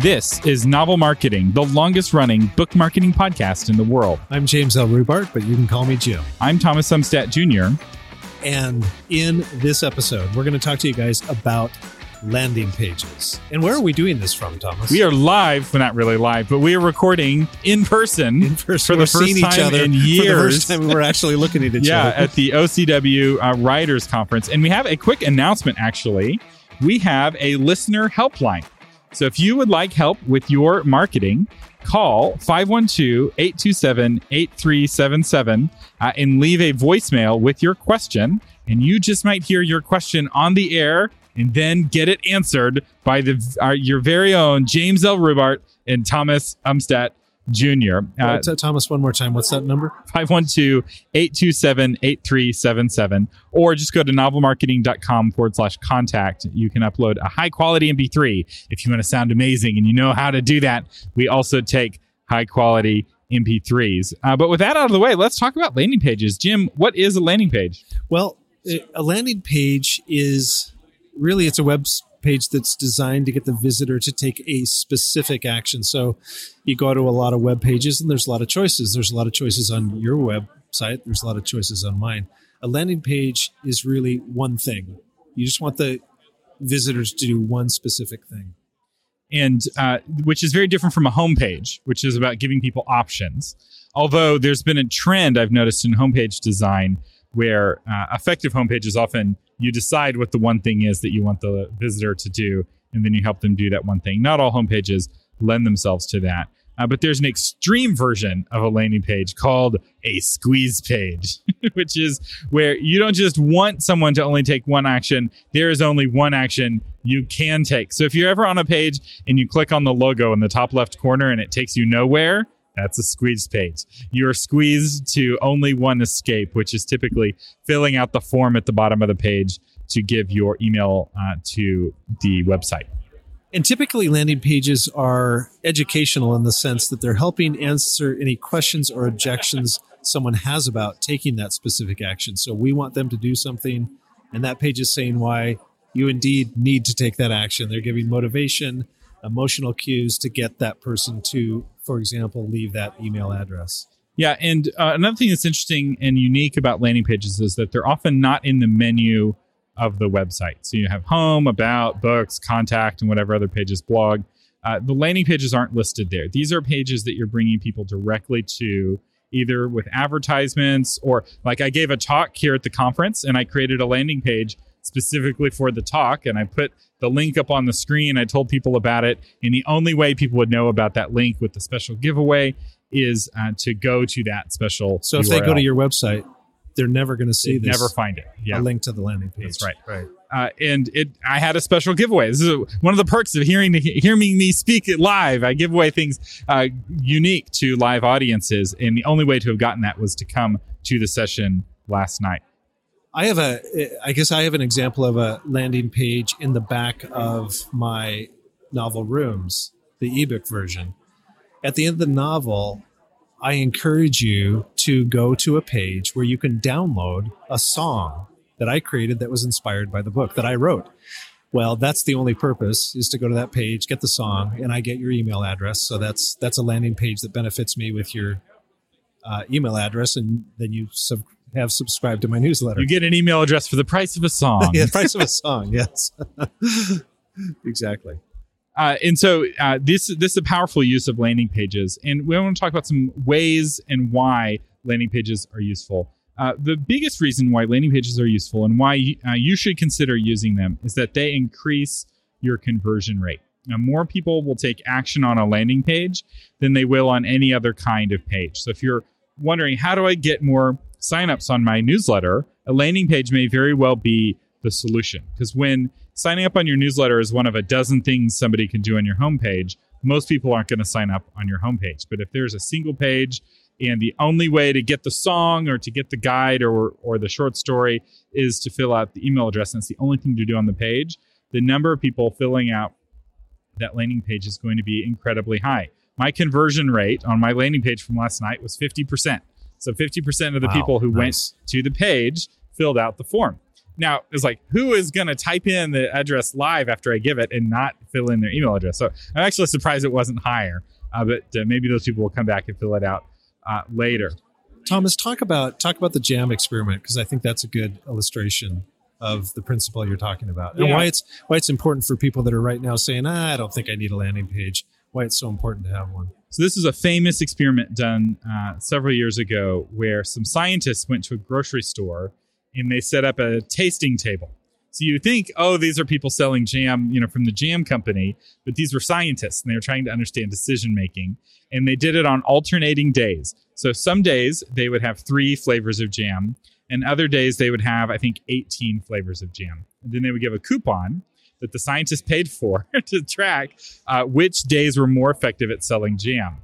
This is Novel Marketing, the longest running book marketing podcast in the world. I'm James L. Rubart, but you can call me Jim. I'm Thomas Umstattd Jr. And in this episode, we're going to talk to you guys about landing pages. And where are we doing this from, Thomas? We are live, well, not really live, but we are recording in person, in person for the first time each other in years. For the first time we're actually looking at each yeah, other. Yeah, at the OCW uh, Writers Conference. And we have a quick announcement, actually. We have a listener helpline. So if you would like help with your marketing, call 512-827-8377 uh, and leave a voicemail with your question and you just might hear your question on the air and then get it answered by the uh, your very own James L. Rubart and Thomas Umstattd Jr. Uh, Thomas, one more time. What's that number? 512-827-8377. Or just go to novelmarketing.com forward slash contact. You can upload a high quality MP3 if you want to sound amazing and you know how to do that. We also take high quality MP3s. Uh, but with that out of the way, let's talk about landing pages. Jim, what is a landing page? Well, a landing page is really it's a web page that's designed to get the visitor to take a specific action. So you go to a lot of web pages and there's a lot of choices. There's a lot of choices on your website, there's a lot of choices on mine. A landing page is really one thing. You just want the visitors to do one specific thing. And uh, which is very different from a homepage, which is about giving people options. Although there's been a trend I've noticed in homepage design where uh, effective homepages often you decide what the one thing is that you want the visitor to do, and then you help them do that one thing. Not all homepages lend themselves to that. Uh, but there's an extreme version of a landing page called a squeeze page, which is where you don't just want someone to only take one action. There is only one action you can take. So if you're ever on a page and you click on the logo in the top left corner and it takes you nowhere, that's a squeeze page. You are squeezed to only one escape, which is typically filling out the form at the bottom of the page to give your email uh, to the website. And typically, landing pages are educational in the sense that they're helping answer any questions or objections someone has about taking that specific action. So we want them to do something, and that page is saying why you indeed need to take that action. They're giving motivation, emotional cues to get that person to for example, leave that email address. Yeah, and uh, another thing that's interesting and unique about landing pages is that they're often not in the menu of the website. So you have home, about, books, contact, and whatever other pages, blog. Uh, the landing pages aren't listed there. These are pages that you're bringing people directly to, either with advertisements or like I gave a talk here at the conference and I created a landing page specifically for the talk and I put the link up on the screen. I told people about it. And the only way people would know about that link with the special giveaway is uh, to go to that special. So if URL. they go to your website, they're never going to see They'd this. Never find it. Yeah, a link to the landing page. That's right. Right. Uh, and it, I had a special giveaway. This is one of the perks of hearing hearing me speak it live. I give away things uh, unique to live audiences, and the only way to have gotten that was to come to the session last night. I have a, I guess I have an example of a landing page in the back of my novel rooms, the ebook version. At the end of the novel, I encourage you to go to a page where you can download a song that I created that was inspired by the book that I wrote. Well, that's the only purpose is to go to that page, get the song, and I get your email address. So that's that's a landing page that benefits me with your uh, email address, and then you sub- have subscribed to my newsletter. You get an email address for the price of a song. yeah, the price of a song. Yes, exactly. Uh, and so uh, this this is a powerful use of landing pages, and we want to talk about some ways and why landing pages are useful. Uh, the biggest reason why landing pages are useful and why you, uh, you should consider using them is that they increase your conversion rate. Now, more people will take action on a landing page than they will on any other kind of page. So if you're wondering how do I get more signups on my newsletter, a landing page may very well be the solution. Because when signing up on your newsletter is one of a dozen things somebody can do on your homepage, most people aren't going to sign up on your homepage. But if there's a single page and the only way to get the song or to get the guide or, or the short story is to fill out the email address, and it's the only thing to do on the page, the number of people filling out that landing page is going to be incredibly high. My conversion rate on my landing page from last night was 50%. So 50% of the wow, people who nice. went to the page filled out the form. Now it's like, who is going to type in the address live after I give it and not fill in their email address? So I'm actually surprised it wasn't higher, uh, but uh, maybe those people will come back and fill it out uh, later. Thomas, talk about talk about the jam experiment because I think that's a good illustration of the principle you're talking about and Yeah. why it's why it's important for people that are right now saying, ah, I don't think I need a landing page. Why it's so important to have one. So this is a famous experiment done uh, several years ago where some scientists went to a grocery store and they set up a tasting table. So you think, oh, these are people selling jam, you know, from the jam company, but these were scientists and they were trying to understand decision making. And they did it on alternating days. So some days they would have three flavors of jam, and other days they would have, I think, 18 flavors of jam. And then they would give a coupon that the scientists paid for to track uh, which days were more effective at selling jam.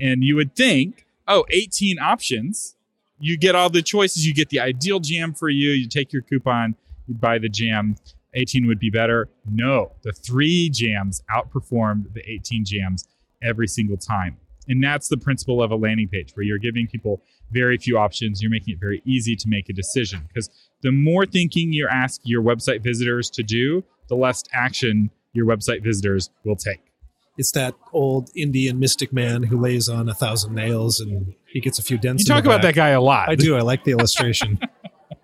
And you would think, oh, 18 options. You get all the choices. You get the ideal jam for you. You take your coupon, you buy the jam. 18 would be better. No, the three jams outperformed the 18 jams every single time. And that's the principle of a landing page where you're giving people very few options. You're making it very easy to make a decision because the more thinking you ask your website visitors to do, the less action your website visitors will take. It's that old Indian mystic man who lays on a thousand nails and he gets a few dents. You talk about that guy a lot. I do. I like the illustration.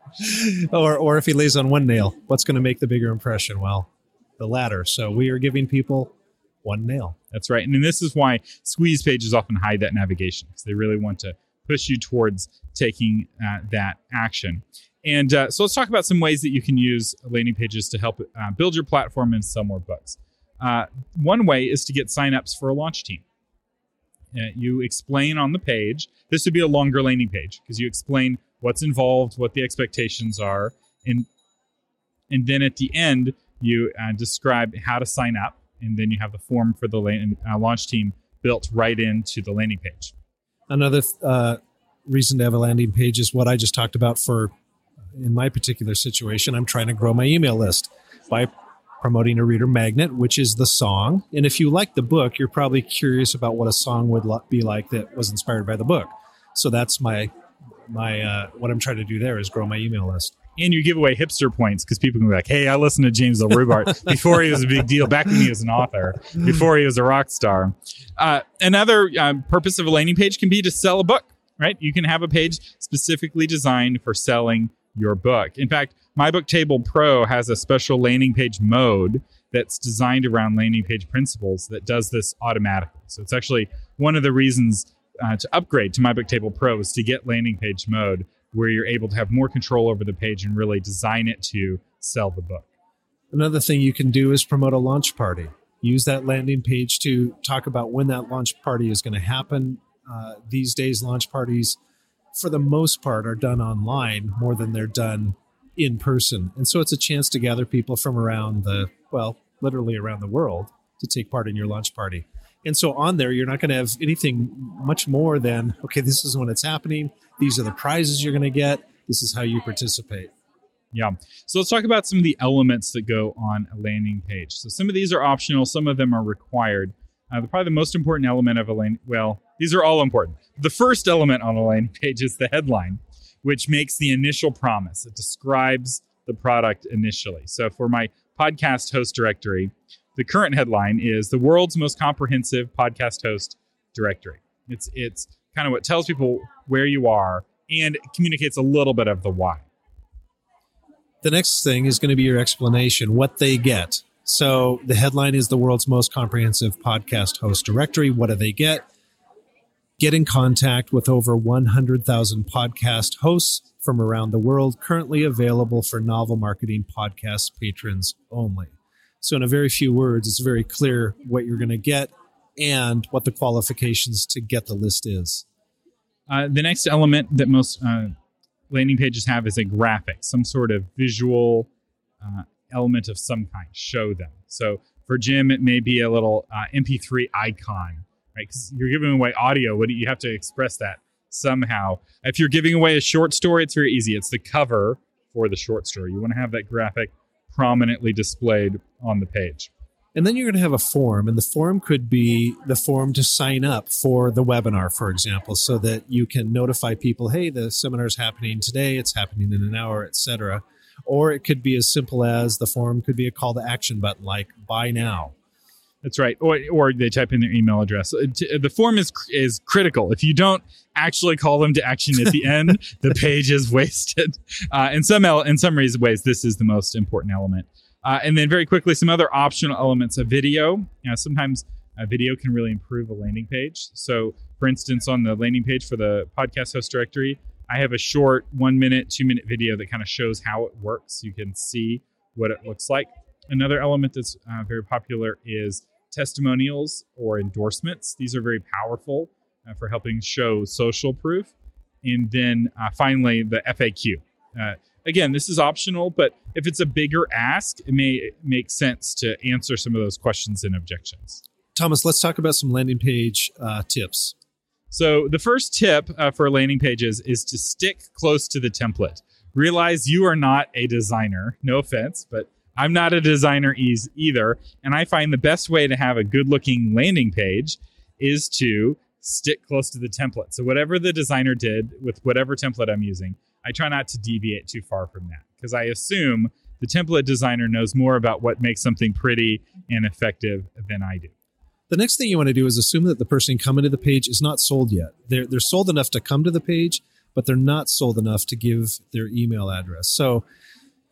or, or if he lays on one nail, what's going to make the bigger impression? Well, the latter. So we are giving people one nail. That's right. And this is why squeeze pages often hide that navigation because they really want to push you towards taking uh, that action. And uh, so let's talk about some ways that you can use landing pages to help uh, build your platform and sell more books. Uh, one way is to get signups for a launch team. Uh, you explain on the page, this would be a longer landing page because you explain what's involved, what the expectations are, and and then at the end you uh, describe how to sign up, and then you have the form for the land, uh, launch team built right into the landing page. Another reason to have a landing page is what I just talked about for, in my particular situation, I'm trying to grow my email list by promoting a reader magnet, which is the song. And if you like the book, you're probably curious about what a song would be like that was inspired by the book. So that's my my uh, what I'm trying to do there is grow my email list. And you give away hipster points because people can be like, "Hey, I listened to James L. Rubart before he was a big deal, back when he was an author, before he was a rock star." Uh, another uh, purpose of a landing page can be to sell a book. Right? You can have a page specifically designed for selling your book. In fact, My Book Table Pro has a special landing page mode that's designed around landing page principles that does this automatically. So it's actually one of the reasons uh, to upgrade to My Book Table Pro is to get landing page mode where you're able to have more control over the page and really design it to sell the book. Another thing you can do is promote a launch party. Use that landing page to talk about when that launch party is going to happen. Uh, these days, launch parties, for the most part, are done online more than they're done in person. And so it's a chance to gather people from around the, well, literally around the world to take part in your launch party. And so on there, you're not going to have anything much more than, okay, this is when it's happening. These are the prizes you're going to get. This is how you participate. Yeah. So let's talk about some of the elements that go on a landing page. So some of these are optional, some of them are required. Uh, the, probably the most important element of a landing, well, these are all important. The first element on a landing page is the headline, which makes the initial promise. It describes the product initially. So for my podcast host directory, the current headline is the world's most comprehensive podcast host directory. It's it's kind of what tells people where you are and communicates a little bit of the why. The next thing is going to be your explanation, what they get. So the headline is the world's most comprehensive podcast host directory. What do they get? Get in contact with over 100,000 podcast hosts from around the world, currently available for novel marketing podcast patrons only. So, in a very few words, it's very clear what you're going to get and what the qualifications to get the list is. Uh, the next element that most uh, landing pages have is a graphic, some sort of visual uh, element of some kind. Show them. So for Jim, it may be a little uh, MP3 icon, right? Because you're giving away audio, what you have to express that somehow? If you're giving away a short story, it's very easy. It's the cover for the short story. You want to have that graphic prominently displayed on the page. And then you're going to have a form, and the form could be the form to sign up for the webinar, for example, so that you can notify people, hey, the seminar is happening today, it's happening in an hour, etc. or it could be as simple as the form could be a call to action button like buy now. That's right. Or, or they type in their email address. Uh, the form is is critical. If you don't actually call them to action at the end, the page is wasted. Uh, in some in some ways, this is the most important element. Uh, and then very quickly, some other optional elements of video. You know, sometimes a video can really improve a landing page. So, for instance, on the landing page for the podcast host directory, I have a short one minute, two minute video that kind of shows how it works. You can see what it looks like. Another element that's uh, very popular is testimonials or endorsements. These are very powerful uh, for helping show social proof. And then uh, finally, the FAQ. Uh, again, this is optional, but if it's a bigger ask, it may make sense to answer some of those questions and objections. Thomas, let's talk about some landing page uh, tips. So, the first tip uh, for landing pages is to stick close to the template. Realize you are not a designer. No offense, but I'm not a designer ease either. And I find the best way to have a good looking landing page is to stick close to the template. So, whatever the designer did with whatever template I'm using, I try not to deviate too far from that because I assume the template designer knows more about what makes something pretty and effective than I do. The next thing you want to do is assume that the person coming to the page is not sold yet. They're, they're sold enough to come to the page, but they're not sold enough to give their email address. So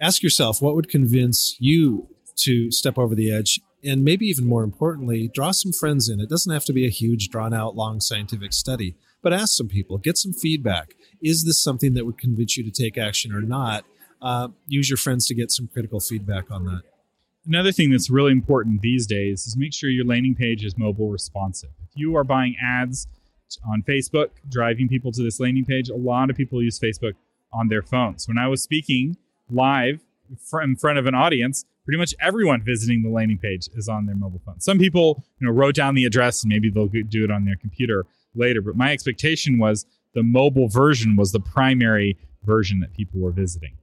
ask yourself what would convince you to step over the edge? And maybe even more importantly draw some friends in. It doesn't have to be a huge drawn out long scientific study but ask some people. Get some feedback. Is this something that would convince you to take action or not? Uh, use your friends to get some critical feedback on that another thing that's really important these days is make sure your landing page is mobile responsive if you are buying ads on facebook driving people to this landing page a lot of people use facebook on their phones when i was speaking live in front of an audience, pretty much everyone visiting the landing page is on their mobile phone. Some people, you know, wrote down the address and maybe they'll do it on their computer later. But my expectation was the mobile version was the primary version that people were visiting.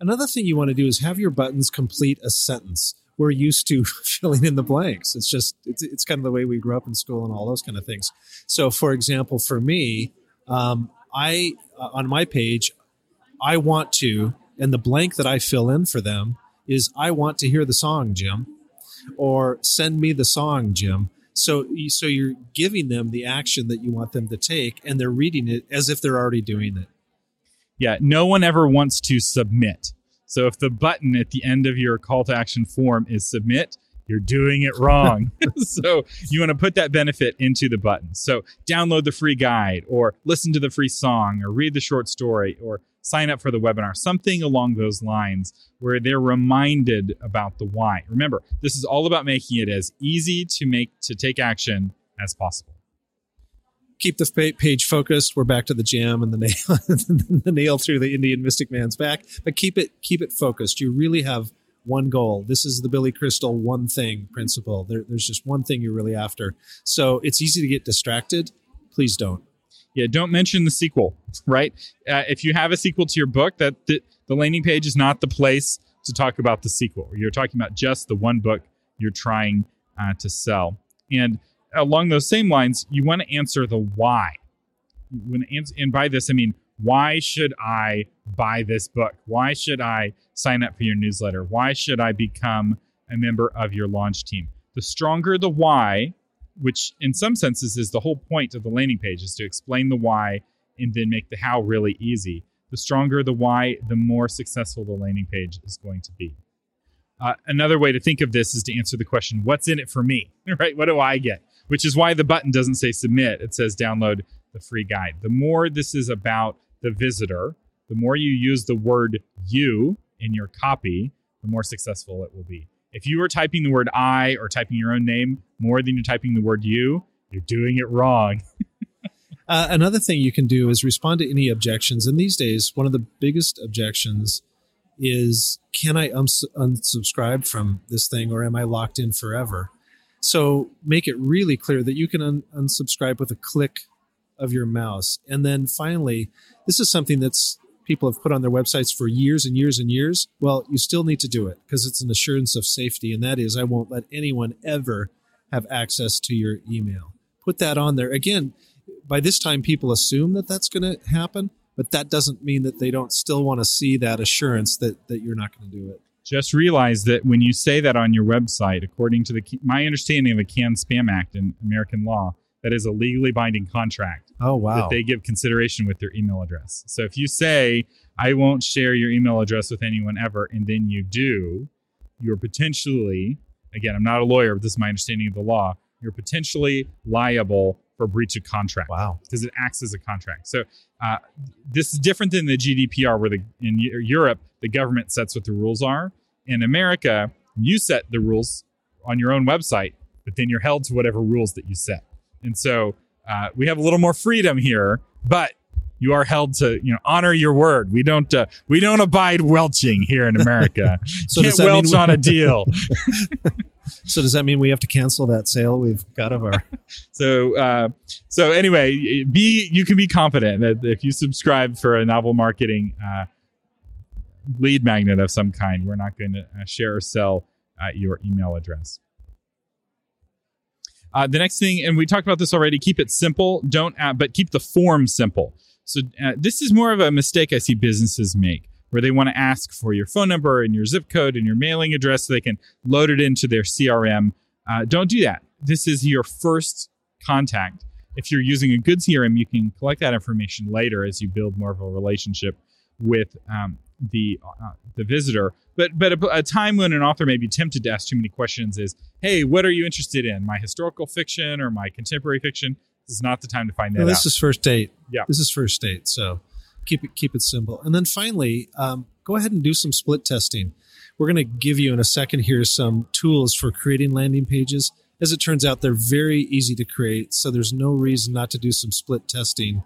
Another thing you want to do is have your buttons complete a sentence. We're used to filling in the blanks. It's just it's, it's kind of the way we grew up in school and all those kind of things. So, for example, for me, um, I uh, on my page, I want to and the blank that I fill in for them is I want to hear the song, Jim, or send me the song, Jim. So, so you're giving them the action that you want them to take, and they're reading it as if they're already doing it. Yeah, no one ever wants to submit. So, if the button at the end of your call to action form is submit, you're doing it wrong. so you want to put that benefit into the button. So download the free guide or listen to the free song or read the short story or sign up for the webinar, something along those lines where they're reminded about the why. Remember, this is all about making it as easy to make to take action as possible. Keep the page focused. We're back to the jam and the nail, the nail through the Indian mystic man's back. But keep it keep it focused. You really have one goal. This is the Billy Crystal one thing principle. There, there's just one thing you're really after. So it's easy to get distracted. Please don't yeah, don't mention the sequel, right? Uh, if you have a sequel to your book, that the, the landing page is not the place to talk about the sequel. You're talking about just the one book you're trying uh, to sell. And along those same lines, you want to answer the why. When and by this, I mean, why should I buy this book? Why should I sign up for your newsletter? Why should I become a member of your launch team? The stronger the why, which in some senses is the whole point of the landing page is to explain the why and then make the how really easy. The stronger the why, the more successful the landing page is going to be. Uh, another way to think of this is to answer the question, what's in it for me? right? What do I get? Which is why the button doesn't say submit, it says download the free guide. The more this is about the visitor, the more you use the word you in your copy, the more successful it will be. If you are typing the word I or typing your own name more than you're typing the word you, you're doing it wrong. uh, another thing you can do is respond to any objections. And these days, one of the biggest objections is can I uns- unsubscribe from this thing or am I locked in forever? So make it really clear that you can un- unsubscribe with a click of your mouse. And then finally, this is something that's people have put on their websites for years and years and years, well, you still need to do it because it's an assurance of safety. And that is, I won't let anyone ever have access to your email. Put that on there. Again, by this time, people assume that that's going to happen, but that doesn't mean that they don't still want to see that assurance that that you're not going to do it. Just realize that when you say that on your website, according to the my understanding of the CAN-SPAM Act in American law, that is a legally binding contract. Oh wow! That they give consideration with their email address. So if you say I won't share your email address with anyone ever, and then you do, you're potentially again I'm not a lawyer, but this is my understanding of the law. You're potentially liable for breach of contract. Wow! Because it acts as a contract. So uh, this is different than the GDPR, where the in Europe the government sets what the rules are. In America, you set the rules on your own website, but then you're held to whatever rules that you set. And so uh, we have a little more freedom here, but you are held to you know honor your word. We don't uh, we don't abide welching here in America. so Can't welch we- on a deal. so does that mean we have to cancel that sale we've got of our? so uh, so anyway, be you can be confident that if you subscribe for a novel marketing uh, lead magnet of some kind, we're not going to uh, share or sell uh, your email address. Uh, the next thing, and we talked about this already, keep it simple. Don't, add, but keep the form simple. So uh, this is more of a mistake I see businesses make, where they want to ask for your phone number and your zip code and your mailing address so they can load it into their CRM. Uh, don't do that. This is your first contact. If you're using a good CRM, you can collect that information later as you build more of a relationship with um, the uh, the visitor. But but a, a, time when an author may be tempted to ask too many questions is, hey, what are you interested in? My historical fiction or my contemporary fiction? This is not the time to find that. No, this out. is first date. Yeah, this is first date. So keep it keep it simple. And then finally, um, go ahead and do some split testing. We're going to give you in a second here some tools for creating landing pages. As it turns out, they're very easy to create, so there's no reason not to do some split testing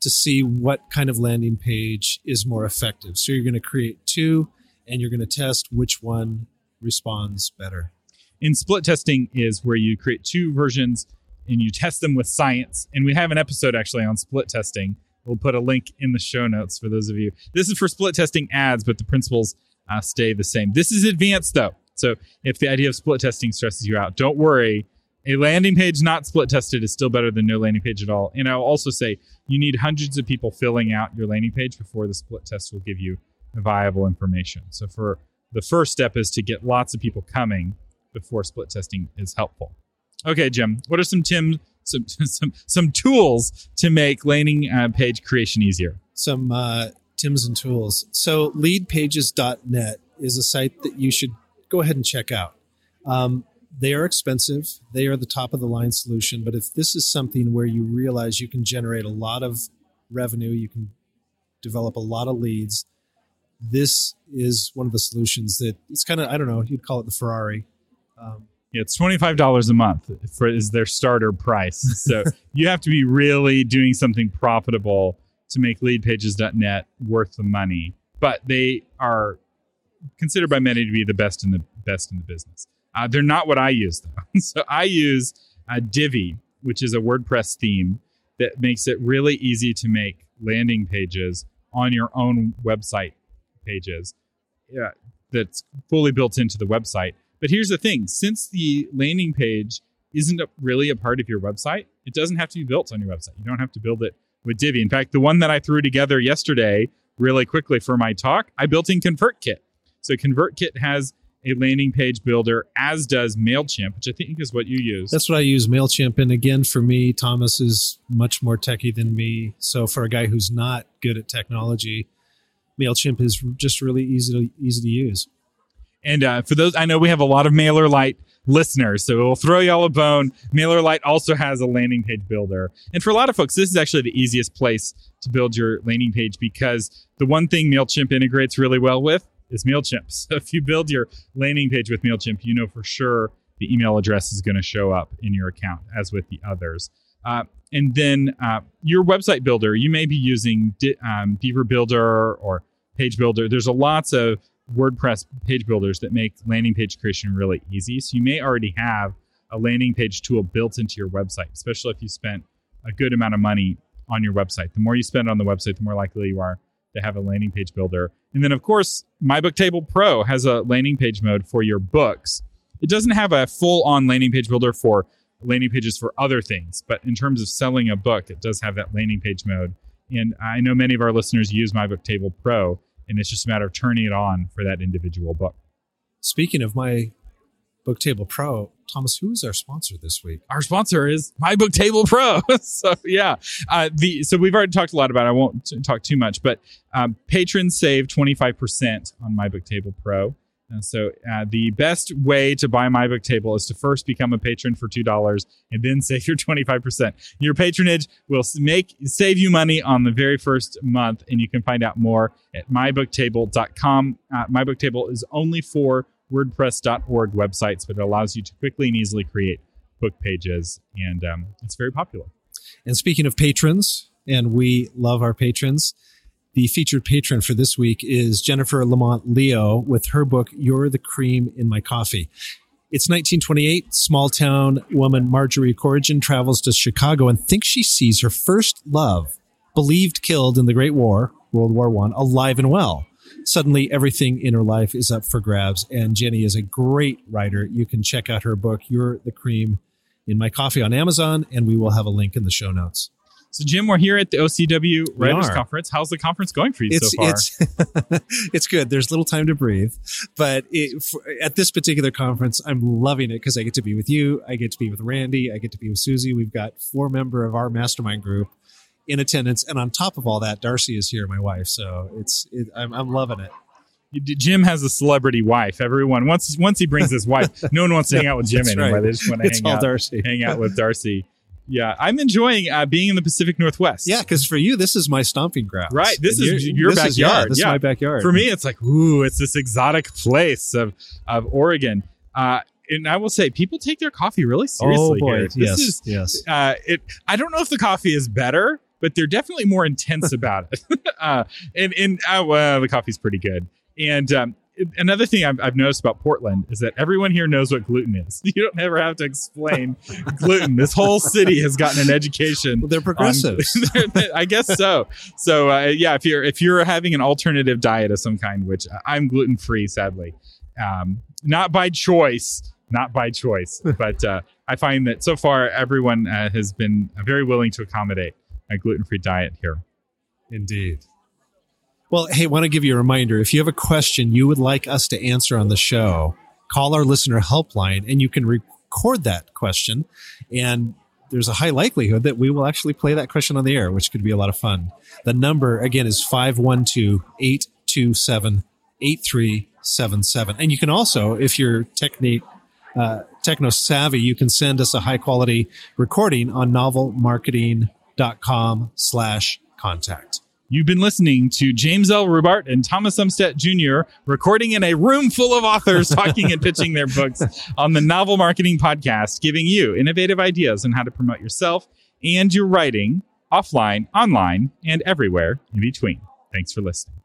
to see what kind of landing page is more effective. So you're going to create two and you're going to test which one responds better. In split testing is where you create two versions and you test them with science. And we have an episode actually on split testing. We'll put a link in the show notes for those of you. This is for split testing ads, but the principles uh, stay the same. This is advanced though. So if the idea of split testing stresses you out, don't worry a landing page not split tested is still better than no landing page at all. And I'll also say you need hundreds of people filling out your landing page before the split test will give you viable information. So for the first step is to get lots of people coming before split testing is helpful. Okay, Jim, what are some Tim some some some tools to make landing uh, page creation easier? Some uh, Tims and tools. So leadpages.net is a site that you should go ahead and check out. Um, they are expensive. They are the top of the line solution. But if this is something where you realize you can generate a lot of revenue, you can develop a lot of leads, this is one of the solutions that it's kind of, I don't know, you'd call it the Ferrari. Um, it's $25 a month for is their starter price. So you have to be really doing something profitable to make leadpages.net worth the money. But they are considered by many to be the best in the best in the business. Uh, they're not what I use though. so I use uh, Divi, which is a WordPress theme that makes it really easy to make landing pages on your own website pages. Yeah, that's fully built into the website. But here's the thing: since the landing page isn't really a part of your website, it doesn't have to be built on your website. You don't have to build it with Divi. In fact, the one that I threw together yesterday, really quickly for my talk, I built in ConvertKit. So ConvertKit has a landing page builder, as does MailChimp, which I think is what you use. That's what I use, MailChimp. And again, for me, Thomas is much more techie than me. So for a guy who's not good at technology, MailChimp is just really easy to, easy to use. And uh, for those, I know we have a lot of MailerLite listeners, so we'll throw y'all a bone. MailerLite also has a landing page builder. And for a lot of folks, this is actually the easiest place to build your landing page because the one thing MailChimp integrates really well with is MailChimp. So if you build your landing page with MailChimp, you know for sure the email address is going to show up in your account, as with the others. Uh, and then uh, your website builder, you may be using Di- um, Beaver Builder or Page Builder. There's a lots of WordPress page builders that make landing page creation really easy. So you may already have a landing page tool built into your website, especially if you spent a good amount of money on your website. The more you spend on the website, the more likely you are to have a landing page builder. And then, of course, MyBookTable Pro has a landing page mode for your books. It doesn't have a full on landing page builder for landing pages for other things, but in terms of selling a book, it does have that landing page mode. And I know many of our listeners use MyBookTable Pro, and it's just a matter of turning it on for that individual book. Speaking of my Booktable Pro, Thomas, who is our sponsor this week? Our sponsor is My Booktable Pro. so yeah, uh, the so we've already talked a lot about. It. I won't t- talk too much, but um, patrons save twenty five percent on My Booktable Pro. And so uh, the best way to buy my book table is to first become a patron for $2 and then save your 25%. Your patronage will make save you money on the very first month and you can find out more at mybooktable.com. Uh, my book table is only for wordpress.org websites, but it allows you to quickly and easily create book pages and um, it's very popular. And speaking of patrons, and we love our patrons, the featured patron for this week is Jennifer Lamont Leo with her book, You're the Cream in My Coffee. It's 1928. Small town woman Marjorie Corrigan travels to Chicago and thinks she sees her first love, believed killed in the Great War, World War One, alive and well. Suddenly, everything in her life is up for grabs, and Jenny is a great writer. You can check out her book, You're the Cream in My Coffee on Amazon, and we will have a link in the show notes. So, Jim, we're here at the OCW Writers Conference. How's the conference going for you it's, so far? It's, it's good. There's little time to breathe, but it, for, at this particular conference, I'm loving it because I get to be with you. I get to be with Randy. I get to be with Susie. We've got four member of our mastermind group in attendance, and on top of all that, Darcy is here, my wife. So it's it, I'm, I'm loving it. Jim has a celebrity wife. Everyone once once he brings his wife, no one wants to hang out with Jim anymore. Right. They just want to hang out, Darcy. hang out with Darcy. Yeah, I'm enjoying uh, being in the Pacific Northwest. Yeah, because for you, this is my stomping ground. Right. This is your this backyard. Is, yeah, this yeah. is my backyard. For me, it's like, ooh, it's this exotic place of of Oregon. Uh, and I will say, people take their coffee really seriously oh, boy. here. This yes, is, yes. Uh, it. I don't know if the coffee is better, but they're definitely more intense about it. uh, and and uh, well, the coffee's pretty good. And um, another thing I've, I've, noticed about Portland is that everyone here knows what gluten is. You don't ever have to explain gluten. This whole city has gotten an education. Well, they're progressives. I guess so. So uh, yeah, if you're if you're having an alternative diet of some kind, which I'm gluten free, sadly, um, not by choice, not by choice, but uh, I find that so far everyone uh, has been very willing to accommodate a gluten free diet here. Indeed. Well, hey, want to give you a reminder. If you have a question you would like us to answer on the show, call our listener helpline and you can record that question. And there's a high likelihood that we will actually play that question on the air, which could be a lot of fun. The number again is 512 827 8377. And you can also, if you're technique, uh, techno savvy, you can send us a high quality recording on novelmarketing.com slash contact. You've been listening to James L. Rubart and Thomas Umstattd Jr. recording in a room full of authors talking and pitching their books on the Novel Marketing Podcast, giving you innovative ideas on how to promote yourself and your writing offline, online, and everywhere in between. Thanks for listening.